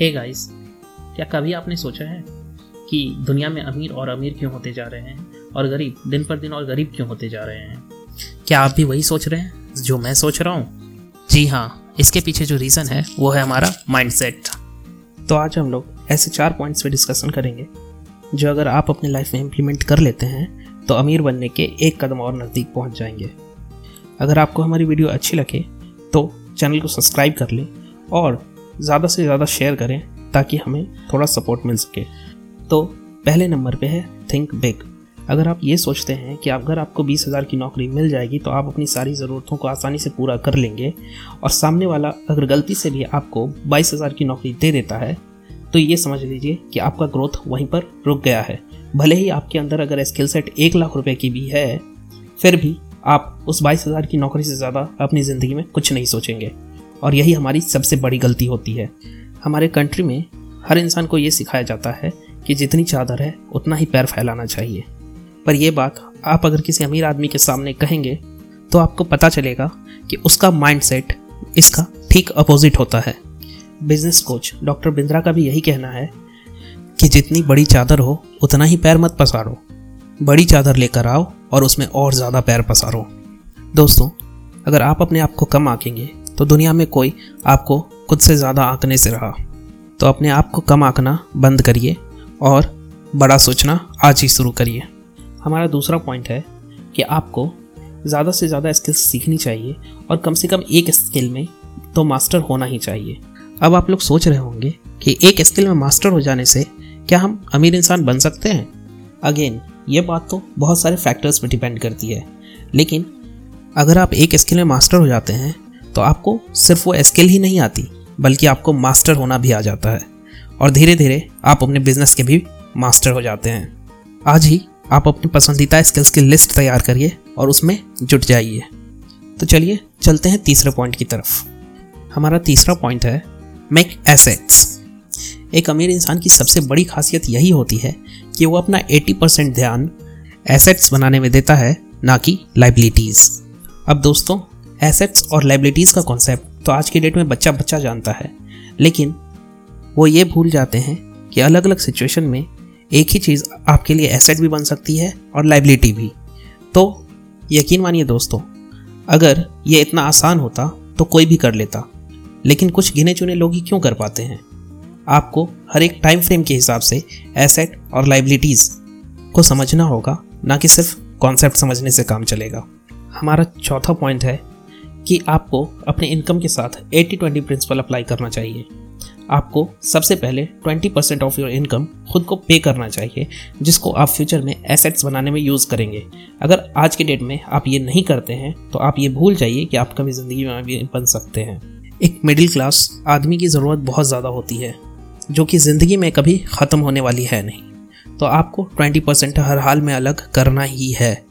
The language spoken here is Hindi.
हे hey गाइस क्या कभी आपने सोचा है कि दुनिया में अमीर और अमीर क्यों होते जा रहे हैं और गरीब, दिन पर दिन और गरीब क्यों होते जा रहे हैं? क्या आप भी वही सोच रहे हैं जो मैं सोच रहा हूँ? जी हाँ इसके पीछे जो रीज़न है, वो है हमारा माइंडसेट तो आज हम लोग ऐसे चार पॉइंट्स पे डिस्कशन करेंगे, जो अगर आप अपनी लाइफ में इम्प्लीमेंट कर लेते हैं तो अमीर बनने के एक कदम और नज़दीक पहुँच जाएँगे. अगर आपको हमारी वीडियो अच्छी लगे तो चैनल को सब्सक्राइब कर लें और ज़्यादा से ज़्यादा शेयर करें ताकि हमें थोड़ा सपोर्ट मिल सके। तो पहले नंबर पे है थिंक बिग अगर आप ये सोचते हैं कि अगर आपको बीस हज़ार की नौकरी मिल जाएगी तो आप अपनी सारी ज़रूरतों को आसानी से पूरा कर लेंगे और सामने वाला अगर गलती से भी आपको बाईस हज़ार की नौकरी दे देता है तो ये समझ लीजिए कि आपका ग्रोथ वहीं पर रुक गया है। भले ही आपके अंदर अगर स्किल सेट एक लाख रुपए की भी है, फिर भी आप उस बाईस हज़ार की नौकरी से ज़्यादा अपनी ज़िंदगी में कुछ नहीं सोचेंगे। और यही हमारी सबसे बड़ी गलती होती है। हमारे कंट्री में हर इंसान को ये सिखाया जाता है कि जितनी चादर है, उतना ही पैर फैलाना चाहिए। पर यह बात आप अगर किसी अमीर आदमी के सामने कहेंगे तो आपको पता चलेगा कि उसका माइंडसेट इसका ठीक अपोजिट होता है। बिज़नेस कोच डॉक्टर बिंद्रा का भी यही कहना है कि जितनी बड़ी चादर हो, उतना ही पैर मत पसारो। बड़ी चादर लेकर आओ और उसमें और ज़्यादा पैर पसारो। दोस्तों, अगर आप अपने आप को कम आंकेंगे तो दुनिया में कोई आपको खुद से ज़्यादा आंकने से रहा। तो अपने आप को कम आंकना बंद करिए और बड़ा सोचना आज ही शुरू करिए। हमारा दूसरा पॉइंट है कि आपको ज़्यादा से ज़्यादा स्किल्स सीखनी चाहिए और कम से कम एक स्किल में तो मास्टर होना ही चाहिए। अब आप लोग सोच रहे होंगे कि एक स्किल में मास्टर हो जाने से क्या हम अमीर इंसान बन सकते हैं? अगेन ये बात तो बहुत सारे फैक्टर्स पर डिपेंड करती है। लेकिन अगर आप एक स्किल में मास्टर हो जाते हैं तो आपको सिर्फ़ वो स्किल ही नहीं आती, बल्कि आपको मास्टर होना भी आ जाता है। और धीरे धीरे आप अपने बिज़नेस के भी मास्टर हो जाते हैं। आज ही आप अपनी पसंदीदा स्किल्स की लिस्ट तैयार करिए और उसमें जुट जाइए। तो चलिए, चलते हैं तीसरे पॉइंट की तरफ़। हमारा तीसरा पॉइंट है मेक एसेट्स एक अमीर इंसान की सबसे बड़ी खासियत यही होती है कि वो अपना 80 परसेंट ध्यान एसेट्स बनाने में देता है, ना कि लाइबिलिटीज़ अब दोस्तों एसेट्स और लाइबिलिटीज़ का कॉन्सेप्ट तो आज की डेट में बच्चा बच्चा जानता है। लेकिन वो ये भूल जाते हैं कि अलग अलग सिचुएशन में एक ही चीज़ आपके लिए एसेट भी बन सकती है और लाइबिलिटी भी। तो यकीन मानिए दोस्तों, अगर ये इतना आसान होता तो कोई भी कर लेता। लेकिन कुछ गिने चुने लोग ही क्यों कर पाते हैं? आपको हर एक टाइम फ्रेम के हिसाब से एसेट और लाइबिलिटीज़ को समझना होगा, ना कि सिर्फ़ कॉन्सेप्ट समझने से काम चलेगा। हमारा चौथा पॉइंट है कि आपको अपने इनकम के साथ 80-20 प्रिंसिपल अप्लाई करना चाहिए। आपको सबसे पहले 20% परसेंट ऑफ़ योर इनकम खुद को पे करना चाहिए, जिसको आप फ्यूचर में एसेट्स बनाने में यूज़ करेंगे। अगर आज के डेट में आप ये नहीं करते हैं तो आप ये भूल जाइए कि आप कभी ज़िंदगी में भी बन सकते हैं। एक मिडिल क्लास आदमी की ज़रूरत बहुत ज़्यादा होती है, जो कि ज़िंदगी में कभी ख़त्म होने वाली है नहीं। तो आपको 20 परसेंट हर हाल में अलग करना ही है।